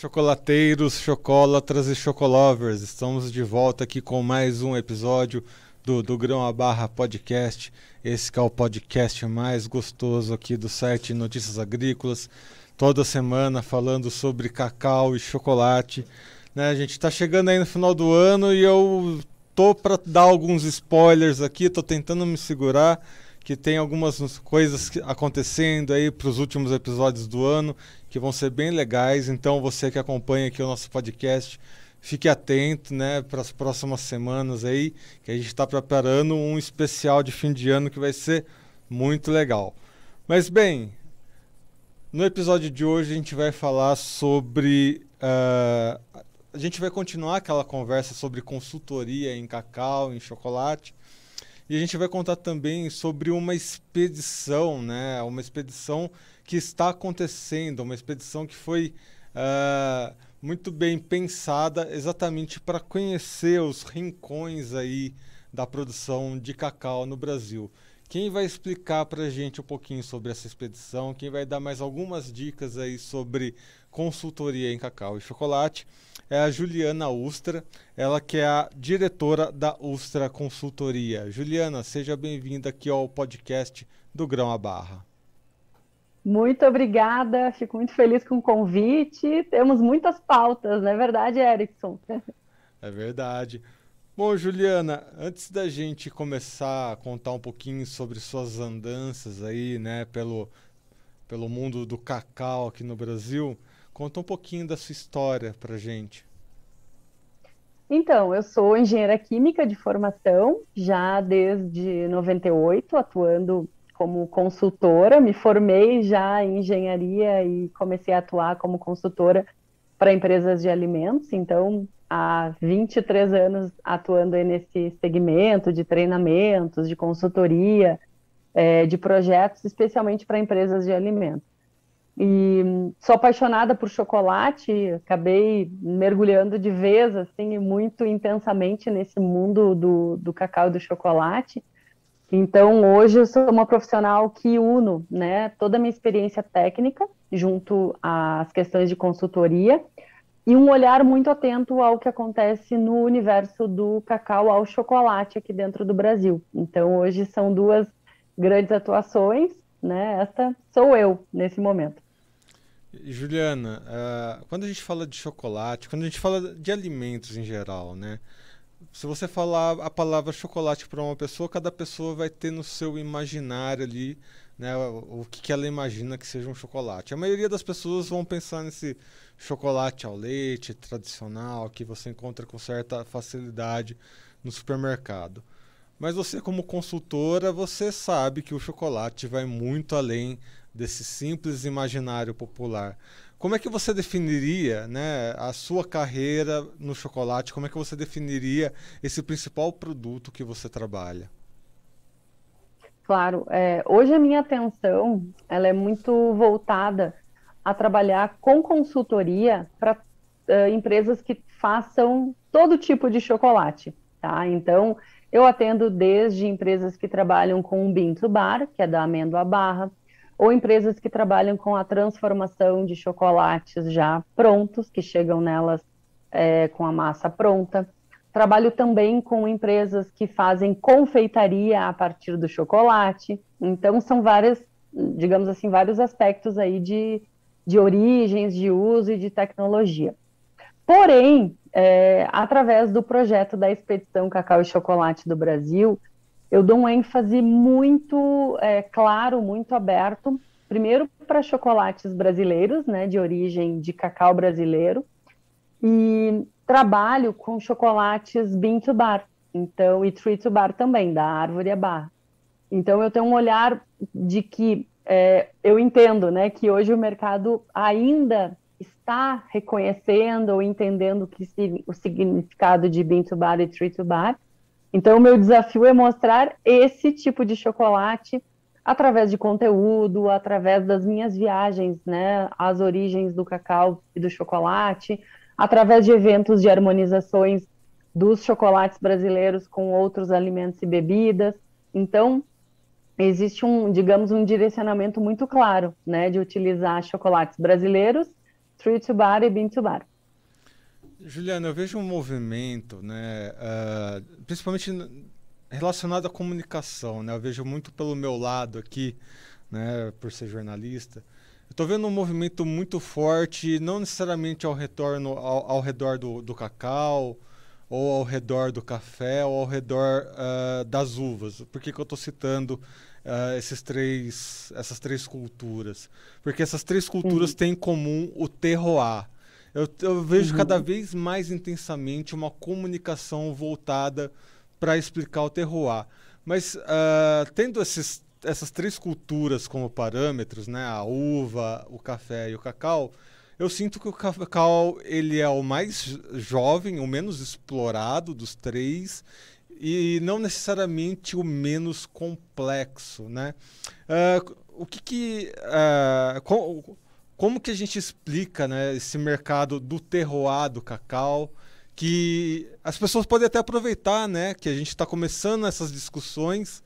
Chocolateiros, chocolatras e chocolovers, estamos de volta aqui com mais um episódio do, do Grão a Barra Podcast. Esse é o podcast mais gostoso aqui do site Notícias Agrícolas. Toda semana falando sobre cacau e chocolate. Né, a gente está chegando aí no final do ano e eu tô para dar alguns spoilers aqui, tô tentando me segurar que tem algumas coisas acontecendo aí para os últimos episódios do ano que vão ser bem legais. Então você que acompanha aqui o nosso podcast, fique atento, né, para as próximas semanas aí, que a gente está preparando um especial de fim de ano que vai ser muito legal. Mas bem, no episódio de hoje a gente vai falar sobre uh, a gente vai continuar aquela conversa sobre consultoria em cacau, em chocolate. E a gente vai contar também sobre uma expedição, né? Uma expedição que está acontecendo, uma expedição que foi uh, muito bem pensada exatamente para conhecer os rincões aí da produção de cacau no Brasil. Quem vai explicar para a gente um pouquinho sobre essa expedição, quem vai dar mais algumas dicas aí sobre consultoria em cacau e chocolate, é a Juliana Ustra, ela que é a diretora da Ustra Consultoria. Juliana, seja bem-vinda aqui ao podcast do Grão a Barra. Muito obrigada, fico muito feliz com o convite. Temos muitas pautas, não é verdade, Erickson? É verdade. Bom, Juliana, antes da gente começar a contar um pouquinho sobre suas andanças aí, né, pelo, pelo mundo do cacau aqui no Brasil, Conta um pouquinho da sua história para gente. Então, eu sou engenheira química de formação, já desde 98, atuando como consultora. Me formei já em engenharia e comecei a atuar como consultora para empresas de alimentos. Então, há 23 anos atuando nesse segmento de treinamentos, de consultoria, é, de projetos, especialmente para empresas de alimentos. E sou apaixonada por chocolate, acabei mergulhando de vez, assim, muito intensamente nesse mundo do, do cacau e do chocolate. Então, hoje eu sou uma profissional que uno, né, toda a minha experiência técnica junto às questões de consultoria e um olhar muito atento ao que acontece no universo do cacau ao chocolate aqui dentro do Brasil. Então, hoje são duas grandes atuações, né? Esta sou eu nesse momento. Juliana, uh, quando a gente fala de chocolate, quando a gente fala de alimentos em geral, né? Se você falar a palavra chocolate para uma pessoa, cada pessoa vai ter no seu imaginário ali, né, o, o que, que ela imagina que seja um chocolate. A maioria das pessoas vão pensar nesse chocolate ao leite tradicional que você encontra com certa facilidade no supermercado. Mas você, como consultora, você sabe que o chocolate vai muito além desse simples imaginário popular. Como é que você definiria né, a sua carreira no chocolate? Como é que você definiria esse principal produto que você trabalha? Claro, é, hoje a minha atenção ela é muito voltada a trabalhar com consultoria para uh, empresas que façam todo tipo de chocolate, tá? Então, eu atendo desde empresas que trabalham com o Binto Bar, que é da amêndoa barra, ou empresas que trabalham com a transformação de chocolates já prontos, que chegam nelas é, com a massa pronta. Trabalho também com empresas que fazem confeitaria a partir do chocolate. Então, são várias, digamos assim, vários aspectos aí de, de origens, de uso e de tecnologia. Porém, é, através do projeto da Expedição Cacau e Chocolate do Brasil, eu dou um ênfase muito é, claro, muito aberto, primeiro para chocolates brasileiros, né, de origem de cacau brasileiro, e trabalho com chocolates bean to bar, então, e tree to bar também, da árvore a barra. Então, eu tenho um olhar de que é, eu entendo, né, que hoje o mercado ainda está reconhecendo ou entendendo que, o significado de bean to bar e tree to bar, então, o meu desafio é mostrar esse tipo de chocolate através de conteúdo, através das minhas viagens, né, às origens do cacau e do chocolate, através de eventos de harmonizações dos chocolates brasileiros com outros alimentos e bebidas. Então, existe um, digamos, um direcionamento muito claro, né, de utilizar chocolates brasileiros street to bar e bean to bar. Juliana, eu vejo um movimento, né, uh, principalmente relacionado à comunicação, né? Eu vejo muito pelo meu lado aqui, né, por ser jornalista. Eu estou vendo um movimento muito forte, não necessariamente ao, retorno, ao, ao redor do, do, cacau, ou ao redor do café, ou ao redor uh, das uvas. Por que, que eu estou citando uh, esses três, essas três culturas? Porque essas três culturas uhum. têm em comum o terroir. Eu, eu vejo uhum. cada vez mais intensamente uma comunicação voltada para explicar o terroir. Mas uh, tendo esses, essas três culturas como parâmetros, né, a uva, o café e o cacau, eu sinto que o cacau ele é o mais jovem, o menos explorado dos três e não necessariamente o menos complexo, né? Uh, o que que uh, com, como que a gente explica, né, esse mercado do terroir do cacau? que as pessoas podem até aproveitar, né, que a gente está começando essas discussões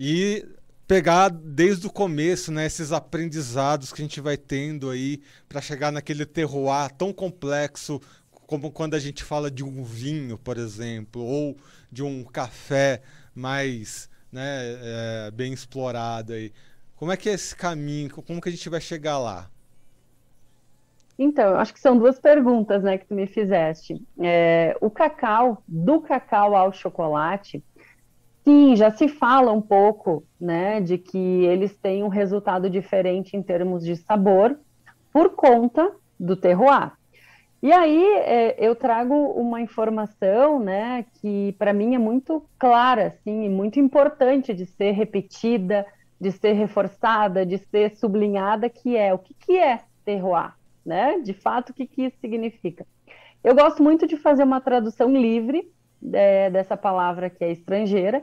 e pegar desde o começo, né, esses aprendizados que a gente vai tendo aí para chegar naquele terroir tão complexo como quando a gente fala de um vinho, por exemplo, ou de um café mais, né, é, bem explorado aí. Como é que é esse caminho? Como que a gente vai chegar lá? Então, eu acho que são duas perguntas, né, que tu me fizeste. É, o cacau, do cacau ao chocolate, sim, já se fala um pouco, né, de que eles têm um resultado diferente em termos de sabor por conta do terroir. E aí é, eu trago uma informação, né, que para mim é muito clara, assim, e muito importante de ser repetida, de ser reforçada, de ser sublinhada, que é o que, que é terroir? né? De fato, o que, que isso significa? Eu gosto muito de fazer uma tradução livre é, dessa palavra que é estrangeira,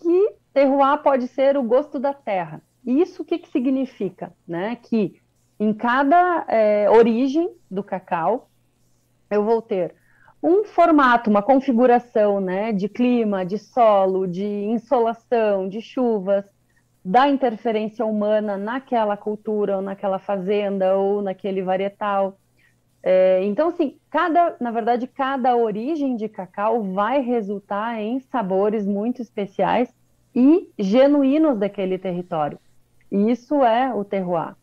que terroir pode ser o gosto da terra. E isso o que, que significa? Né? Que em cada é, origem do cacau, eu vou ter um formato, uma configuração né, de clima, de solo, de insolação, de chuvas, da interferência humana naquela cultura, ou naquela fazenda, ou naquele varietal. É, então, assim, cada, na verdade, cada origem de cacau vai resultar em sabores muito especiais e genuínos daquele território. E isso é o terroir.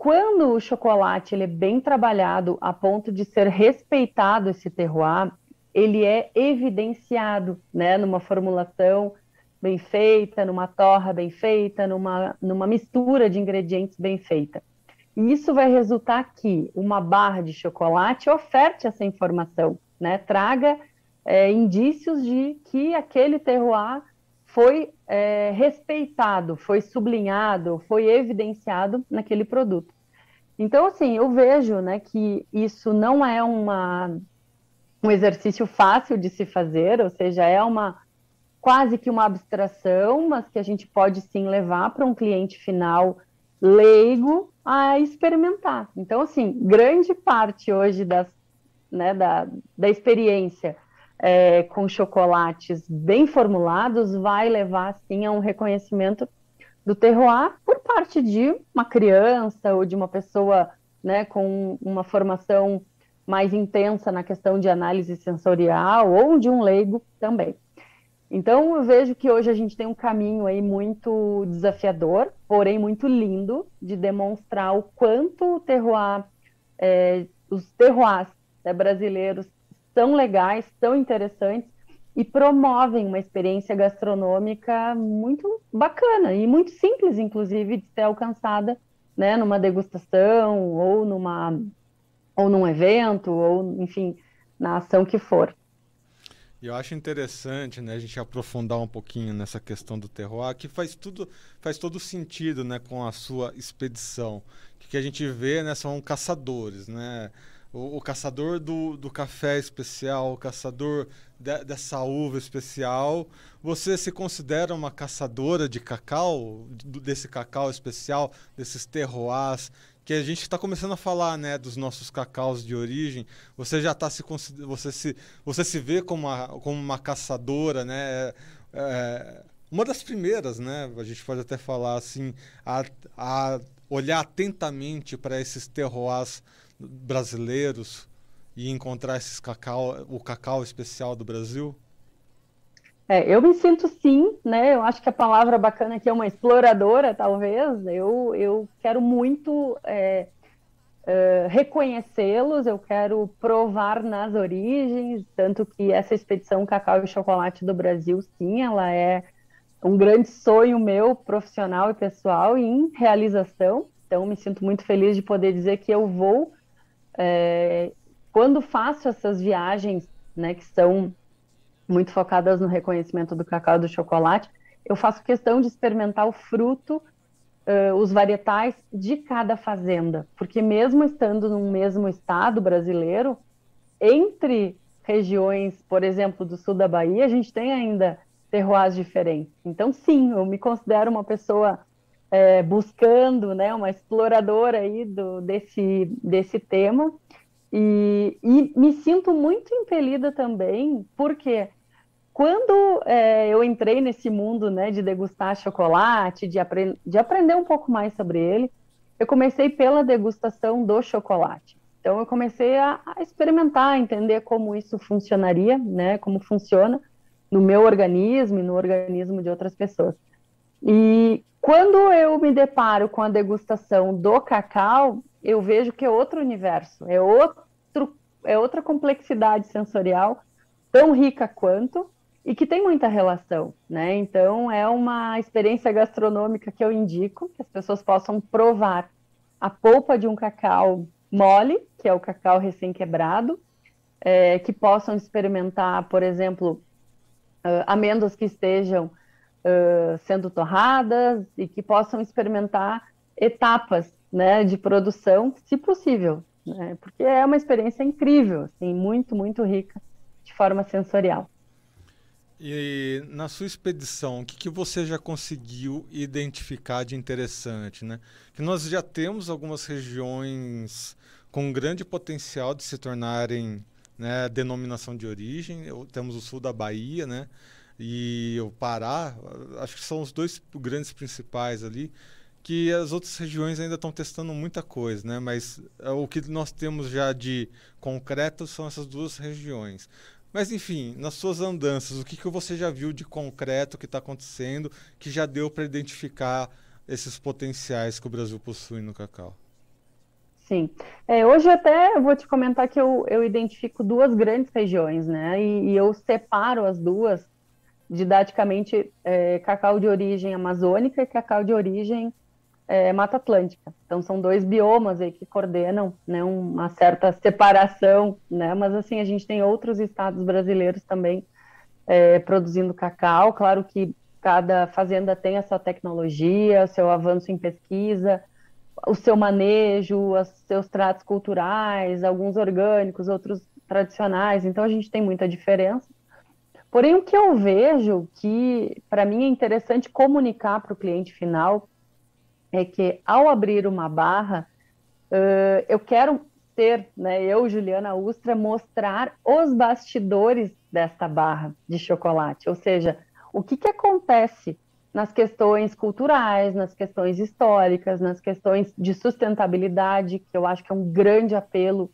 Quando o chocolate ele é bem trabalhado a ponto de ser respeitado esse terroir, ele é evidenciado, né, numa formulação bem feita, numa torra bem feita, numa, numa mistura de ingredientes bem feita. E isso vai resultar que uma barra de chocolate oferte essa informação, né? traga é, indícios de que aquele terroir foi é, respeitado, foi sublinhado, foi evidenciado naquele produto. Então, assim, eu vejo né, que isso não é uma, um exercício fácil de se fazer, ou seja, é uma quase que uma abstração, mas que a gente pode sim levar para um cliente final leigo a experimentar. Então, assim, grande parte hoje das, né, da, da experiência é, com chocolates bem formulados vai levar, sim, a um reconhecimento do terroir por parte de uma criança ou de uma pessoa né, com uma formação mais intensa na questão de análise sensorial ou de um leigo também. Então eu vejo que hoje a gente tem um caminho aí muito desafiador, porém muito lindo, de demonstrar o quanto o terroir, é, os terroirs né, brasileiros são legais, são interessantes e promovem uma experiência gastronômica muito bacana e muito simples, inclusive, de ser alcançada né, numa degustação ou numa ou num evento ou enfim na ação que for. E eu acho interessante, né, a gente aprofundar um pouquinho nessa questão do terroir, que faz tudo, faz todo sentido, né, com a sua expedição. O que a gente vê, né, são caçadores, né? O, o caçador do, do café especial, o caçador de, dessa uva especial. Você se considera uma caçadora de cacau, desse cacau especial, desses terroirs que a gente está começando a falar, né, dos nossos cacaus de origem, você já está se você se você se vê como uma, como uma caçadora, né? É, uma das primeiras, né? A gente pode até falar assim, a, a olhar atentamente para esses terroirs brasileiros e encontrar esses cacau, o cacau especial do Brasil? É, eu me sinto sim, né? Eu acho que a palavra bacana aqui é uma exploradora, talvez. Eu, eu quero muito é, é, reconhecê-los, eu quero provar nas origens, tanto que essa expedição Cacau e Chocolate do Brasil, sim, ela é um grande sonho meu, profissional e pessoal, em realização. Então, me sinto muito feliz de poder dizer que eu vou, é, quando faço essas viagens, né, que são muito focadas no reconhecimento do cacau e do chocolate, eu faço questão de experimentar o fruto, uh, os varietais de cada fazenda, porque mesmo estando no mesmo estado brasileiro, entre regiões, por exemplo, do sul da Bahia, a gente tem ainda terroirs diferentes. Então, sim, eu me considero uma pessoa é, buscando, né, uma exploradora aí do, desse, desse tema, e, e me sinto muito impelida também, porque quando é, eu entrei nesse mundo né, de degustar chocolate, de, apre de aprender um pouco mais sobre ele, eu comecei pela degustação do chocolate. Então eu comecei a, a experimentar, entender como isso funcionaria, né, como funciona no meu organismo e no organismo de outras pessoas. E quando eu me deparo com a degustação do cacau, eu vejo que é outro universo, é outro, é outra complexidade sensorial, tão rica quanto, e que tem muita relação, né? Então é uma experiência gastronômica que eu indico que as pessoas possam provar a polpa de um cacau mole, que é o cacau recém-quebrado, é, que possam experimentar, por exemplo, uh, amêndoas que estejam uh, sendo torradas e que possam experimentar etapas né, de produção, se possível, né? porque é uma experiência incrível, assim, muito, muito rica de forma sensorial. E na sua expedição, o que, que você já conseguiu identificar de interessante, né? Que nós já temos algumas regiões com grande potencial de se tornarem né, denominação de origem. Temos o sul da Bahia, né? E o Pará, acho que são os dois grandes principais ali, que as outras regiões ainda estão testando muita coisa, né? Mas é, o que nós temos já de concreto são essas duas regiões. Mas enfim, nas suas andanças, o que, que você já viu de concreto que está acontecendo, que já deu para identificar esses potenciais que o Brasil possui no cacau? Sim. É, hoje até eu vou te comentar que eu, eu identifico duas grandes regiões, né? E, e eu separo as duas didaticamente é, cacau de origem amazônica e cacau de origem é, Mata Atlântica. Então são dois biomas aí que coordenam né, uma certa separação, né? Mas assim a gente tem outros estados brasileiros também é, produzindo cacau. Claro que cada fazenda tem a sua tecnologia, o seu avanço em pesquisa, o seu manejo, os seus tratos culturais, alguns orgânicos, outros tradicionais. Então a gente tem muita diferença. Porém, o que eu vejo que para mim é interessante comunicar para o cliente final é que ao abrir uma barra, uh, eu quero ter, né, eu, Juliana Ustra, mostrar os bastidores desta barra de chocolate, ou seja, o que, que acontece nas questões culturais, nas questões históricas, nas questões de sustentabilidade, que eu acho que é um grande apelo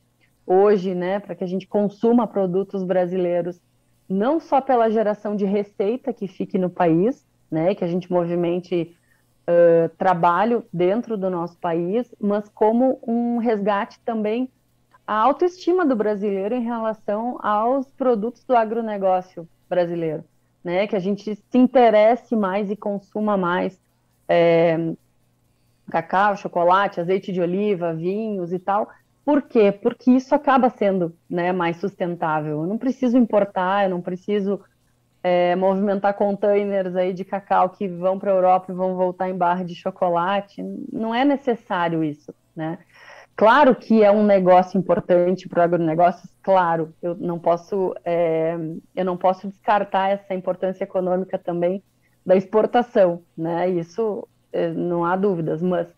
hoje, né, para que a gente consuma produtos brasileiros, não só pela geração de receita que fique no país, né, que a gente movimente uh, trabalho dentro do nosso país, mas como um resgate também à autoestima do brasileiro em relação aos produtos do agronegócio brasileiro, né? Que a gente se interesse mais e consuma mais é, cacau, chocolate, azeite de oliva, vinhos e tal. Por quê? Porque isso acaba sendo né, mais sustentável. Eu não preciso importar, eu não preciso é, movimentar containers aí de cacau que vão para a Europa e vão voltar em barra de chocolate. Não é necessário isso, né? Claro que é um negócio importante para o agronegócio, claro, eu não posso é, eu não posso descartar essa importância econômica também da exportação, né? Isso é, não há dúvidas, mas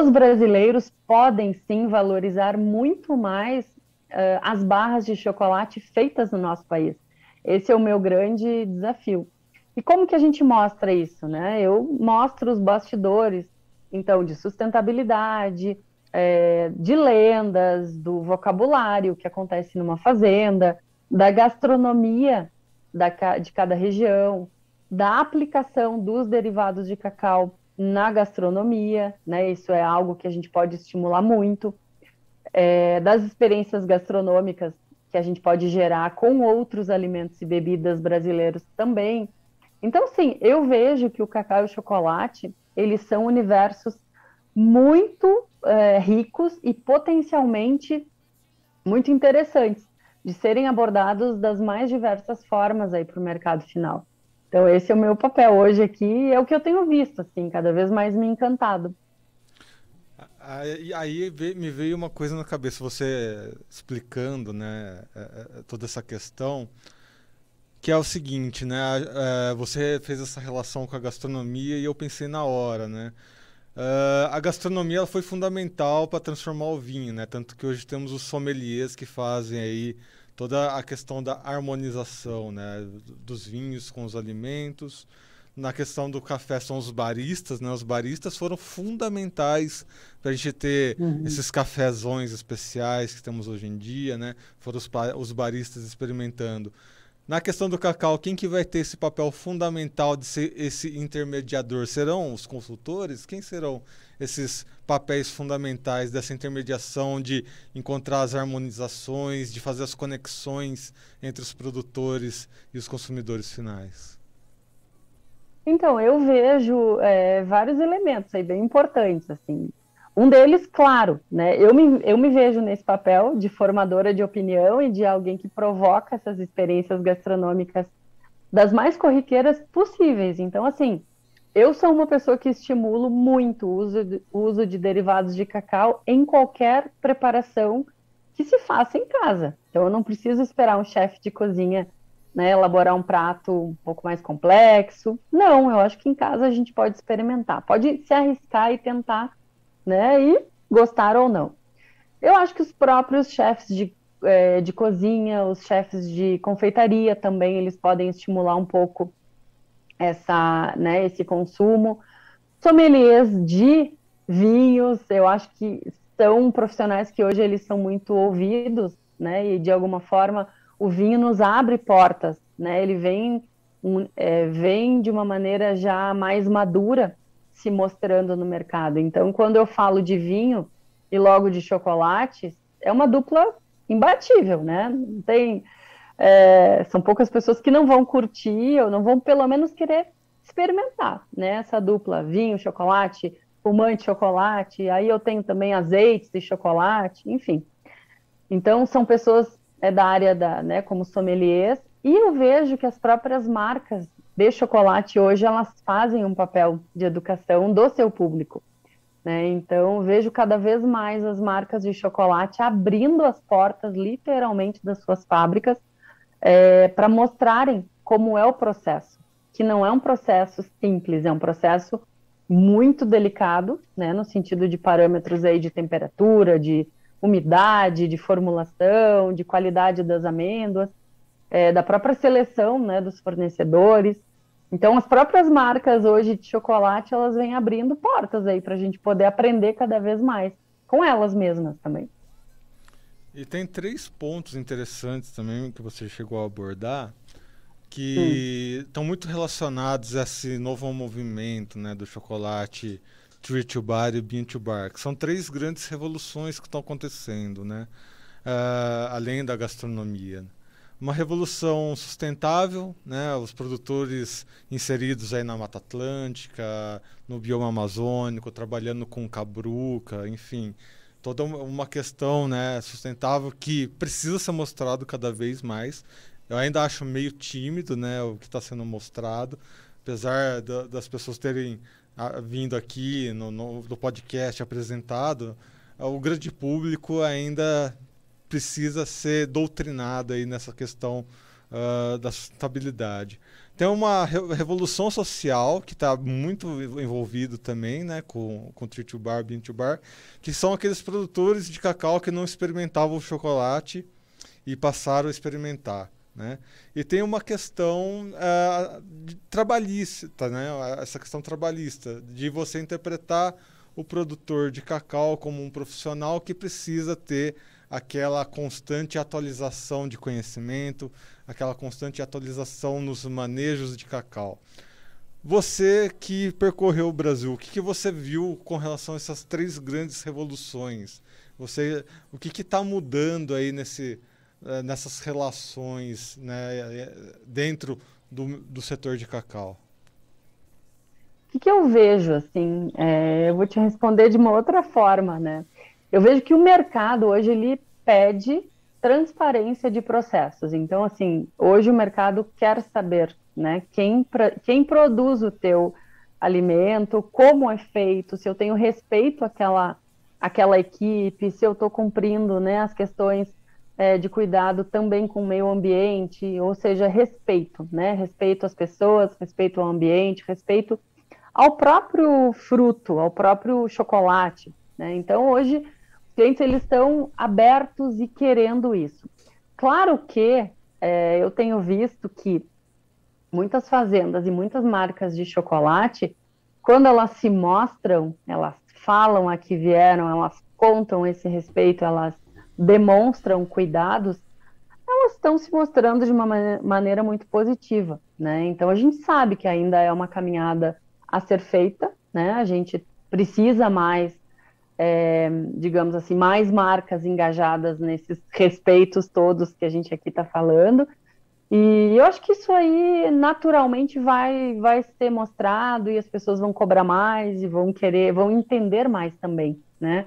os brasileiros podem sim valorizar muito mais é, as barras de chocolate feitas no nosso país. Esse é o meu grande desafio. E como que a gente mostra isso, né? Eu mostro os bastidores, então, de sustentabilidade, é, de lendas, do vocabulário que acontece numa fazenda, da gastronomia da, de cada região, da aplicação dos derivados de cacau na gastronomia, né? Isso é algo que a gente pode estimular muito. É, das experiências gastronômicas que a gente pode gerar com outros alimentos e bebidas brasileiros também. Então, sim, eu vejo que o cacau e o chocolate, eles são universos muito é, ricos e potencialmente muito interessantes de serem abordados das mais diversas formas aí para o mercado final. Então esse é o meu papel hoje aqui, é o que eu tenho visto, assim, cada vez mais me encantado. Aí, aí me veio uma coisa na cabeça, você explicando, né, é, é, toda essa questão, que é o seguinte, né, é, você fez essa relação com a gastronomia e eu pensei na hora, né, Uh, a gastronomia foi fundamental para transformar o vinho, né? Tanto que hoje temos os sommeliers que fazem aí toda a questão da harmonização, né? Dos vinhos com os alimentos. Na questão do café são os baristas, né? Os baristas foram fundamentais para a gente ter uhum. esses cafezões especiais que temos hoje em dia, né? Foram os, os baristas experimentando. Na questão do cacau, quem que vai ter esse papel fundamental de ser esse intermediador? Serão os consultores? Quem serão esses papéis fundamentais dessa intermediação de encontrar as harmonizações, de fazer as conexões entre os produtores e os consumidores finais? Então, eu vejo é, vários elementos aí bem importantes, assim. Um deles, claro, né? Eu me, eu me vejo nesse papel de formadora de opinião e de alguém que provoca essas experiências gastronômicas das mais corriqueiras possíveis. Então, assim, eu sou uma pessoa que estimulo muito o uso de, uso de derivados de cacau em qualquer preparação que se faça em casa. Então, eu não preciso esperar um chefe de cozinha né, elaborar um prato um pouco mais complexo. Não, eu acho que em casa a gente pode experimentar, pode se arriscar e tentar né? E gostar ou não. Eu acho que os próprios chefes de, é, de cozinha, os chefes de confeitaria também, eles podem estimular um pouco essa, né, esse consumo. Sommeliers de vinhos, eu acho que são profissionais que hoje eles são muito ouvidos, né? E de alguma forma o vinho nos abre portas, né? Ele vem, um, é, vem de uma maneira já mais madura se mostrando no mercado. Então, quando eu falo de vinho e logo de chocolate, é uma dupla imbatível, né? Não tem, é, são poucas pessoas que não vão curtir ou não vão pelo menos querer experimentar, né? Essa dupla vinho, chocolate, fumante, chocolate. Aí eu tenho também azeites e chocolate, enfim. Então são pessoas é, da área da, né, como sommeliers. E eu vejo que as próprias marcas de chocolate hoje elas fazem um papel de educação do seu público. Né? Então, vejo cada vez mais as marcas de chocolate abrindo as portas, literalmente, das suas fábricas é, para mostrarem como é o processo, que não é um processo simples, é um processo muito delicado, né, no sentido de parâmetros aí de temperatura, de umidade, de formulação, de qualidade das amêndoas é, da própria seleção né, dos fornecedores. Então, as próprias marcas hoje de chocolate, elas vêm abrindo portas aí para a gente poder aprender cada vez mais com elas mesmas também. E tem três pontos interessantes também que você chegou a abordar que estão muito relacionados a esse novo movimento né, do chocolate Tree to Bar e Bean to Bar, que são três grandes revoluções que estão acontecendo, né? Uh, além da gastronomia uma revolução sustentável, né? Os produtores inseridos aí na Mata Atlântica, no bioma amazônico, trabalhando com cabruca, enfim, toda uma questão, né, sustentável que precisa ser mostrado cada vez mais. Eu ainda acho meio tímido, né, o que está sendo mostrado, apesar da, das pessoas terem a, ah, vindo aqui no, no, no podcast apresentado, o grande público ainda precisa ser doutrinada aí nessa questão uh, da sustentabilidade. Tem uma re revolução social que está muito envolvido também, né, com, com Tree to Bar, Bean to Bar, que são aqueles produtores de cacau que não experimentavam o chocolate e passaram a experimentar. Né? E tem uma questão uh, trabalhista, né? essa questão trabalhista, de você interpretar o produtor de cacau como um profissional que precisa ter aquela constante atualização de conhecimento, aquela constante atualização nos manejos de cacau. Você que percorreu o Brasil, o que, que você viu com relação a essas três grandes revoluções? Você, o que está mudando aí nesse, eh, nessas relações né, eh, dentro do, do setor de cacau? O que, que eu vejo, assim, é, eu vou te responder de uma outra forma, né? Eu vejo que o mercado hoje, ele pede transparência de processos. Então, assim, hoje o mercado quer saber, né, quem, quem produz o teu alimento, como é feito, se eu tenho respeito àquela, àquela equipe, se eu estou cumprindo, né, as questões é, de cuidado também com o meio ambiente, ou seja, respeito, né? Respeito às pessoas, respeito ao ambiente, respeito ao próprio fruto, ao próprio chocolate. Né? Então, hoje, clientes eles estão abertos e querendo isso. Claro que é, eu tenho visto que muitas fazendas e muitas marcas de chocolate, quando elas se mostram, elas falam a que vieram, elas contam esse respeito, elas demonstram cuidados, elas estão se mostrando de uma maneira muito positiva, né? Então a gente sabe que ainda é uma caminhada a ser feita, né? A gente precisa mais, é, digamos assim, mais marcas engajadas nesses respeitos todos que a gente aqui está falando. E eu acho que isso aí naturalmente vai, vai ser mostrado e as pessoas vão cobrar mais e vão querer, vão entender mais também, né?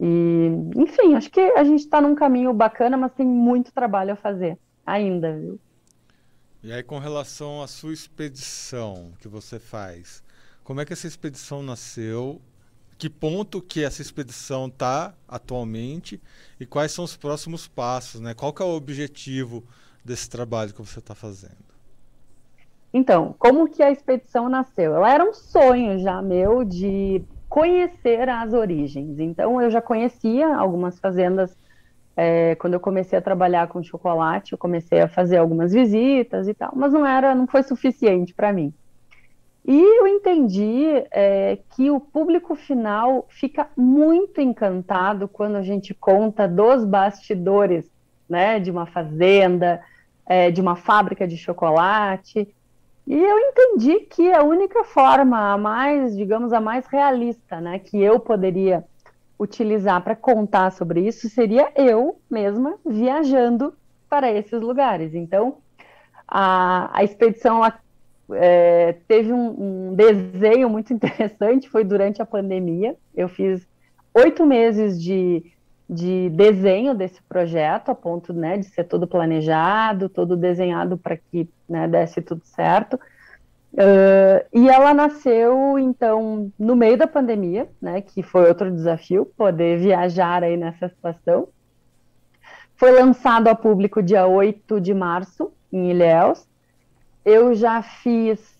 E, enfim, acho que a gente está num caminho bacana, mas tem muito trabalho a fazer ainda, viu? E aí, com relação à sua expedição que você faz, como é que essa expedição nasceu? Que ponto que essa expedição está atualmente e quais são os próximos passos, né? Qual que é o objetivo desse trabalho que você está fazendo? Então, como que a expedição nasceu? Ela era um sonho já meu de conhecer as origens. Então, eu já conhecia algumas fazendas. É, quando eu comecei a trabalhar com chocolate, eu comecei a fazer algumas visitas e tal, mas não era, não foi suficiente para mim. E eu entendi é, que o público final fica muito encantado quando a gente conta dos bastidores, né, de uma fazenda, é, de uma fábrica de chocolate, e eu entendi que a única forma, a mais, digamos, a mais realista, né, que eu poderia utilizar para contar sobre isso seria eu mesma viajando para esses lugares. Então, a, a expedição é, teve um, um, desenho muito interessante, foi durante a pandemia. Eu fiz oito meses de, de desenho desse projeto, a ponto né, de ser todo planejado, todo desenhado para que né, desse tudo certo. Uh, e ela nasceu, então, no meio da pandemia, né, que foi outro desafio, poder viajar aí nessa situação. Foi lançado a público dia 8 de março, em Ilhéus. Eu já fiz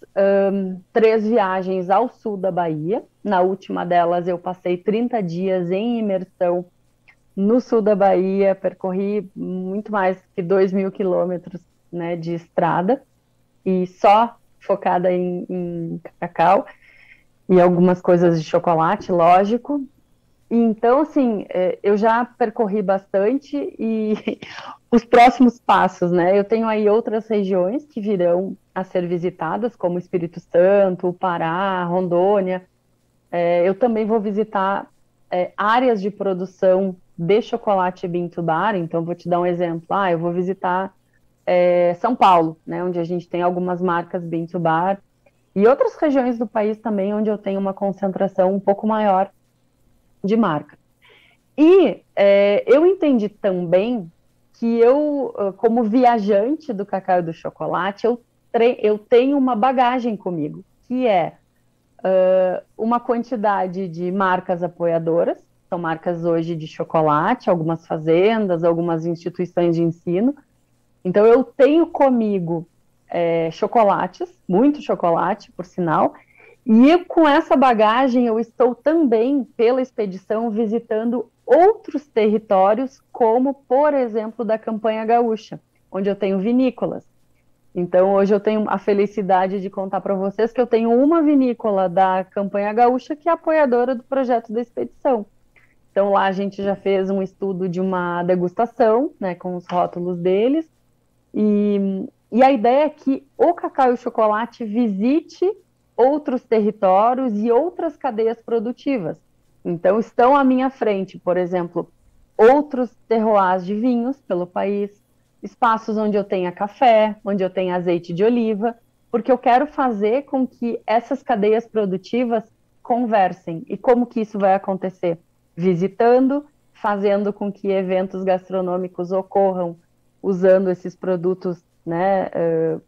um, três viagens ao sul da Bahia. Na última delas, eu passei 30 dias em imersão no sul da Bahia, percorri muito mais que 2 mil quilômetros né, de estrada e só focada em, em cacau e algumas coisas de chocolate, lógico. Então, assim, é, eu já percorri bastante e os próximos passos, né? Eu tenho aí outras regiões que virão a ser visitadas, como Espírito Santo, Pará, Rondônia. É, eu também vou visitar é, áreas de produção de chocolate Bintubar, então vou te dar um exemplo. Ah, eu vou visitar São Paulo, né, onde a gente tem algumas marcas Bintubar, e outras regiões do país também, onde eu tenho uma concentração um pouco maior de marca. E é, eu entendi também que eu, como viajante do cacau e do chocolate, eu, eu tenho uma bagagem comigo, que é uh, uma quantidade de marcas apoiadoras, são marcas hoje de chocolate, algumas fazendas, algumas instituições de ensino, então eu tenho comigo é, chocolates, muito chocolate, por sinal, e com essa bagagem eu estou também, pela expedição, visitando outros territórios, como, por exemplo, da Campanha Gaúcha, onde eu tenho vinícolas. Então, hoje eu tenho a felicidade de contar para vocês que eu tenho uma vinícola da Campanha Gaúcha que é apoiadora do projeto da expedição. Então, lá a gente já fez um estudo de uma degustação, né, com os rótulos deles, e, e a ideia é que o cacau e o chocolate visite outros territórios e outras cadeias produtivas. Então, estão à minha frente, por exemplo, outros terroirs de vinhos pelo país, espaços onde eu tenha café, onde eu tenha azeite de oliva, porque eu quero fazer com que essas cadeias produtivas conversem. E como que isso vai acontecer? Visitando, fazendo com que eventos gastronômicos ocorram usando esses produtos né, uh,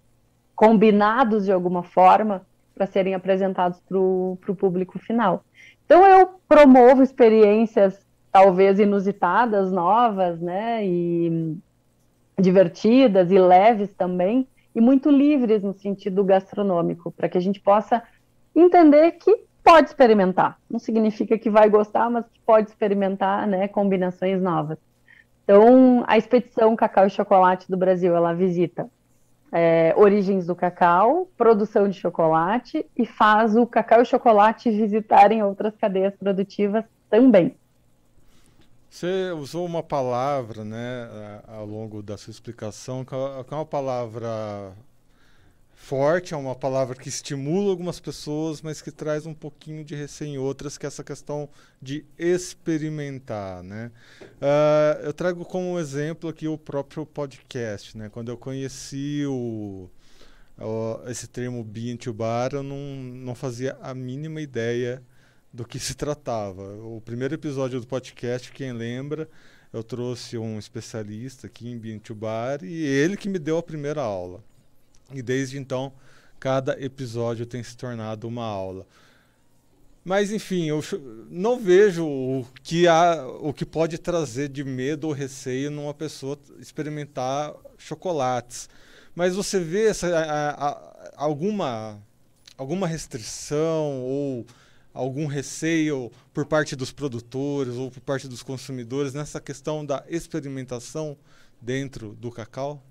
combinados de alguma forma para serem apresentados para o público final. Então eu promovo experiências talvez inusitadas, novas, né, e divertidas e leves também, e muito livres no sentido gastronômico, para que a gente possa entender que pode experimentar. Não significa que vai gostar, mas que pode experimentar, né, combinações novas. Então, a expedição Cacau e Chocolate do Brasil, ela visita é, origens do cacau, produção de chocolate e faz o cacau e chocolate visitarem outras cadeias produtivas também. Você usou uma palavra, né, ao longo da sua explicação, que é uma palavra forte, é uma palavra que estimula algumas pessoas, mas que traz um pouquinho de receio em outras, que é essa questão de experimentar, né? Uh, eu trago como exemplo aqui o próprio podcast, né? Quando eu conheci o, o esse termo bean to bar, eu não, não fazia a mínima ideia do que se tratava. O primeiro episódio do podcast, quem lembra, eu trouxe um especialista aqui em Bean to Bar e ele que me deu a primeira aula. E desde então, cada episódio tem se tornado uma aula. Mas enfim, eu não vejo o que há, o que pode trazer de medo ou receio numa pessoa experimentar chocolates. Mas você vê essa, a, a, alguma alguma restrição ou algum receio por parte dos produtores ou por parte dos consumidores nessa questão da experimentação dentro do cacau?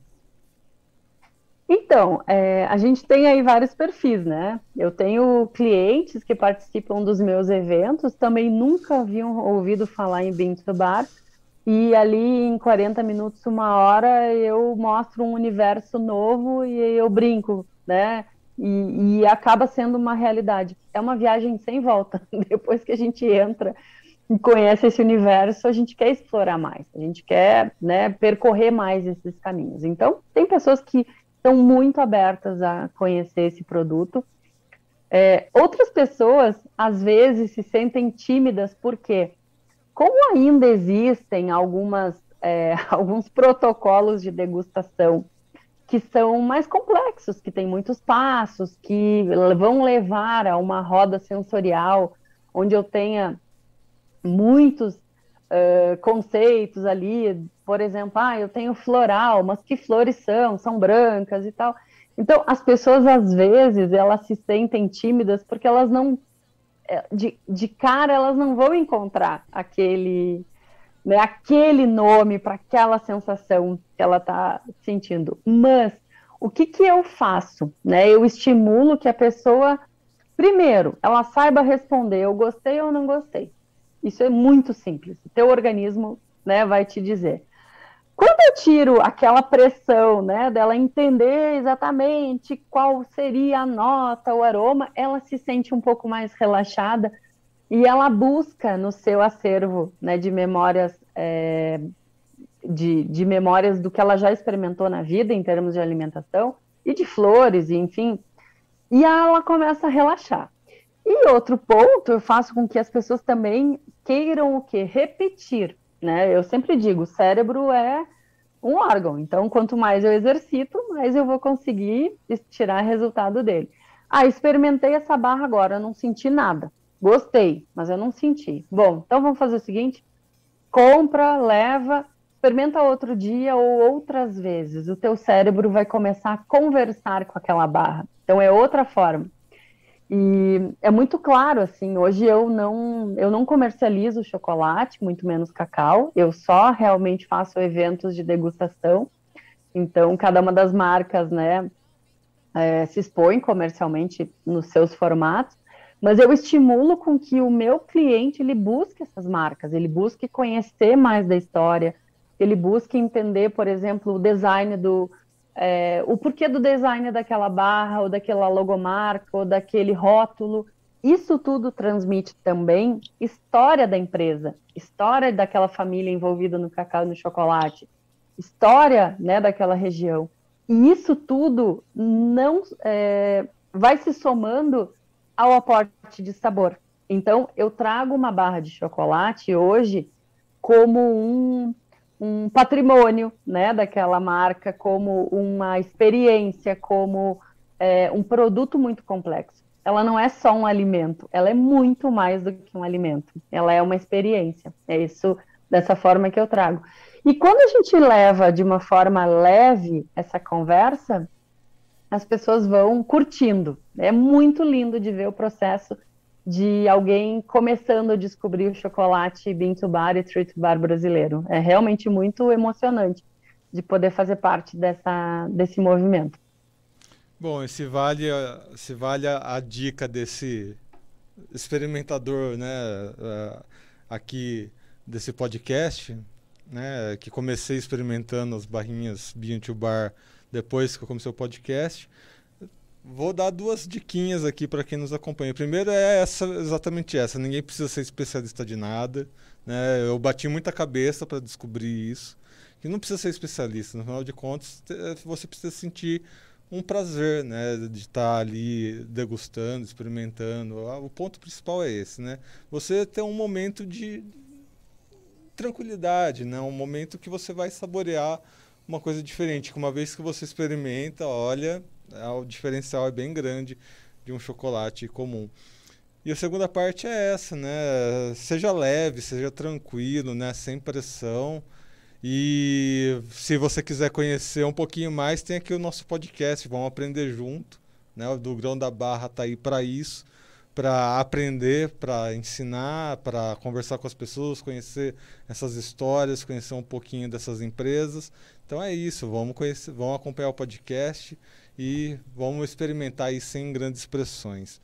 Então, é, a gente tem aí vários perfis, né? Eu tenho clientes que participam dos meus eventos, também nunca haviam ouvido falar em Bean to Bar, e ali em 40 minutos, uma hora, eu mostro um universo novo e eu brinco, né? E, e, acaba sendo uma realidade. É uma viagem sem volta. Depois que a gente entra e conhece esse universo, a gente quer explorar mais, a gente quer né, percorrer mais esses caminhos. Então, tem pessoas que estão muito abertas a conhecer esse produto. É, outras pessoas, às vezes, se sentem tímidas, porque, como ainda existem algumas, é, alguns protocolos de degustação que são mais complexos, que têm muitos passos, que vão levar a uma roda sensorial, onde eu tenha muitos uh, conceitos ali, por exemplo, ah, eu tenho floral, mas que flores são? São brancas e tal. Então, as pessoas, às vezes, elas se sentem tímidas porque elas não, é, de, de cara, elas não vão encontrar aquele né, aquele nome para aquela sensação que ela está sentindo. Mas o que, que eu faço? Né? Eu estimulo que a pessoa, primeiro, ela saiba responder, eu gostei ou não gostei. Isso é muito simples. O teu organismo né, vai te dizer. Quando eu tiro aquela pressão né, dela entender exatamente qual seria a nota, o aroma, ela se sente um pouco mais relaxada e ela busca no seu acervo né, de memórias é, de, de memórias do que ela já experimentou na vida em termos de alimentação e de flores, e enfim, e ela começa a relaxar. E outro ponto, eu faço com que as pessoas também queiram o quê? Repetir, né? Eu sempre digo, o cérebro é um órgão, então quanto mais eu exercito, mais eu vou conseguir tirar resultado dele. Ah, experimentei essa barra agora, não senti nada. Gostei, mas eu não senti. Bom, então vamos fazer o seguinte: compra, leva, experimenta outro dia ou outras vezes. O teu cérebro vai começar a conversar com aquela barra. Então é outra forma. E é muito claro assim, hoje eu não eu não comercializo chocolate, muito menos cacau. Eu só realmente faço eventos de degustação. Então cada uma das marcas, né, é, se expõe comercialmente nos seus formatos, mas eu estimulo com que o meu cliente ele busque essas marcas, ele busque conhecer mais da história, ele busque entender, por exemplo, o design do é, o porquê do design daquela barra ou daquela logomarca ou daquele rótulo. Isso tudo transmite também história da empresa, história daquela família envolvida no cacau e no chocolate, história né, daquela região. E isso tudo não é, vai se somando ao aporte de sabor. Então, eu trago uma barra de chocolate hoje como um, um patrimônio né, daquela marca, como uma experiência, como é, um produto muito complexo. Ela não é só um alimento, ela é muito mais do que um alimento. Ela é uma experiência. É isso, dessa forma que eu trago. E quando a gente leva de uma forma leve essa conversa, as pessoas vão curtindo. É muito lindo de ver o processo de alguém começando a descobrir o chocolate Bean to Bar e Treat Bar brasileiro. É realmente muito emocionante de poder fazer parte dessa, desse movimento. Bom, se vale, se vale a, dica desse experimentador, né, aqui desse podcast, né, que comecei experimentando as barrinhas Bean to Bar depois que eu comecei o podcast. Vou dar duas diquinhas aqui para quem nos acompanha. Primeiro é essa, exatamente essa. Ninguém precisa ser especialista de nada. Né? Eu bati muita cabeça para descobrir isso. Que não precisa ser especialista. No final de contas, você precisa sentir um prazer, né, de estar ali degustando, experimentando. Ah, o ponto principal é esse, né? Você ter um momento de tranquilidade, né? Um momento que você vai saborear uma coisa diferente. Que uma vez que você experimenta, olha, o diferencial é bem grande de um chocolate comum. E a segunda parte é essa, né? Seja leve, seja tranquilo, né? Sem pressão. E se você quiser conhecer um pouquinho mais, tem aqui o nosso podcast, vamos aprender junto, né? O do Grão da Barra tá aí para isso para aprender, para ensinar, para conversar com as pessoas, conhecer essas histórias, conhecer um pouquinho dessas empresas. Então é isso, vamos conhecer, vamos acompanhar o podcast e vamos experimentar aí sem grandes pressões.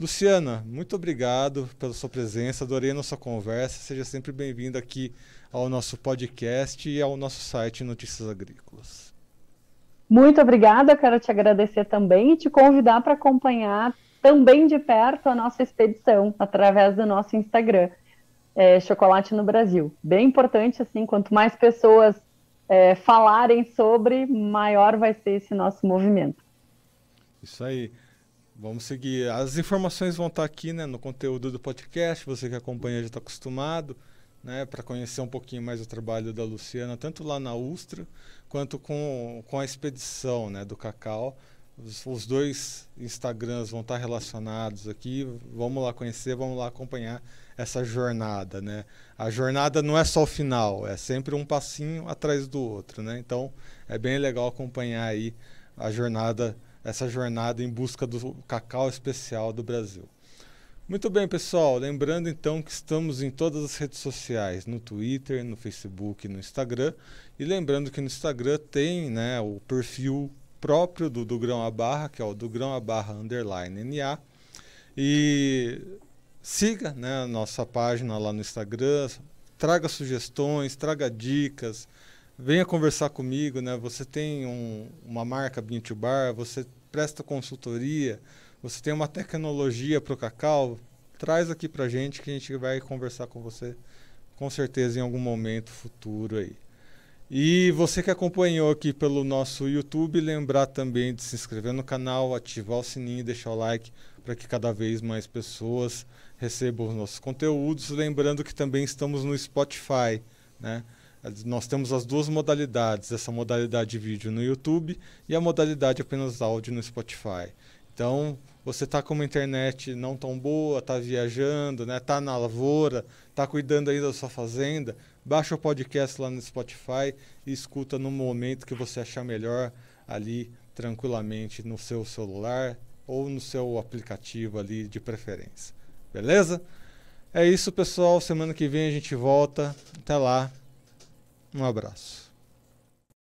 Luciana, muito obrigado pela sua presença, adorei a nossa conversa. Seja sempre bem-vindo aqui ao nosso podcast e ao nosso site Notícias Agrícolas. Muito obrigada, quero te agradecer também e te convidar para acompanhar também de perto a nossa expedição através do nosso Instagram, é, Chocolate no Brasil. Bem importante, assim, quanto mais pessoas é, falarem sobre, maior vai ser esse nosso movimento. Isso aí. Vamos seguir. As informações vão estar aqui né, no conteúdo do podcast. Você que acompanha já está acostumado né, para conhecer um pouquinho mais o trabalho da Luciana, tanto lá na Ustra quanto com, com a expedição né, do Cacau. Os, os, dois Instagrams vão estar relacionados aqui. Vamos lá conhecer, vamos lá acompanhar essa jornada, né? A jornada não é só o final, é sempre um passinho atrás do outro, né? Então é bem legal acompanhar aí a jornada, essa jornada em busca do cacau especial do Brasil. Muito bem, pessoal. Lembrando então que estamos em todas as redes sociais, no Twitter, no Facebook, no Instagram. E lembrando que no Instagram tem né, o perfil próprio do, do grão a barra, que é o do grão a barra underline NA. E siga né, a nossa página lá no Instagram, traga sugestões, traga dicas, venha conversar comigo, né? Você tem um, uma marca Bean to Bar, você presta consultoria, você tem uma tecnologia para o cacau, traz aqui para gente que a gente vai conversar com você com certeza em algum momento futuro aí. E você que acompanhou aqui pelo nosso YouTube, lembrar também de se inscrever no canal, ativar o sininho e deixar o like para que cada vez mais pessoas recebam os nossos conteúdos. Lembrando que também estamos no Spotify, né? Nós temos as duas modalidades, essa modalidade de vídeo no YouTube e a modalidade apenas áudio no Spotify. Então, você está com uma internet não tão boa, está viajando, está né? Tá na lavoura, está cuidando ainda da sua fazenda, baixa o podcast lá no Spotify e escuta no momento que você achar melhor ali tranquilamente no seu celular ou no seu aplicativo ali de preferência. Beleza? É isso, pessoal. Semana que vem a gente volta. Até lá. Um abraço.